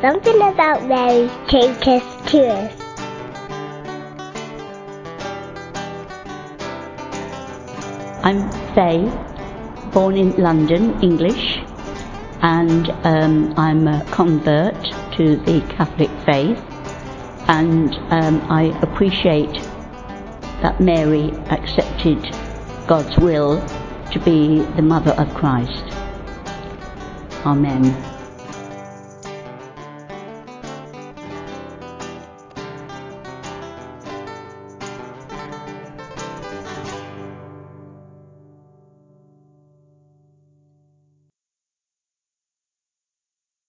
Something about Mary Totus2us. I'm Fay, born in London, English, and um, I'm a convert to the Catholic faith, and um, I appreciate that Mary accepted God's will to be the mother of Christ. Amen.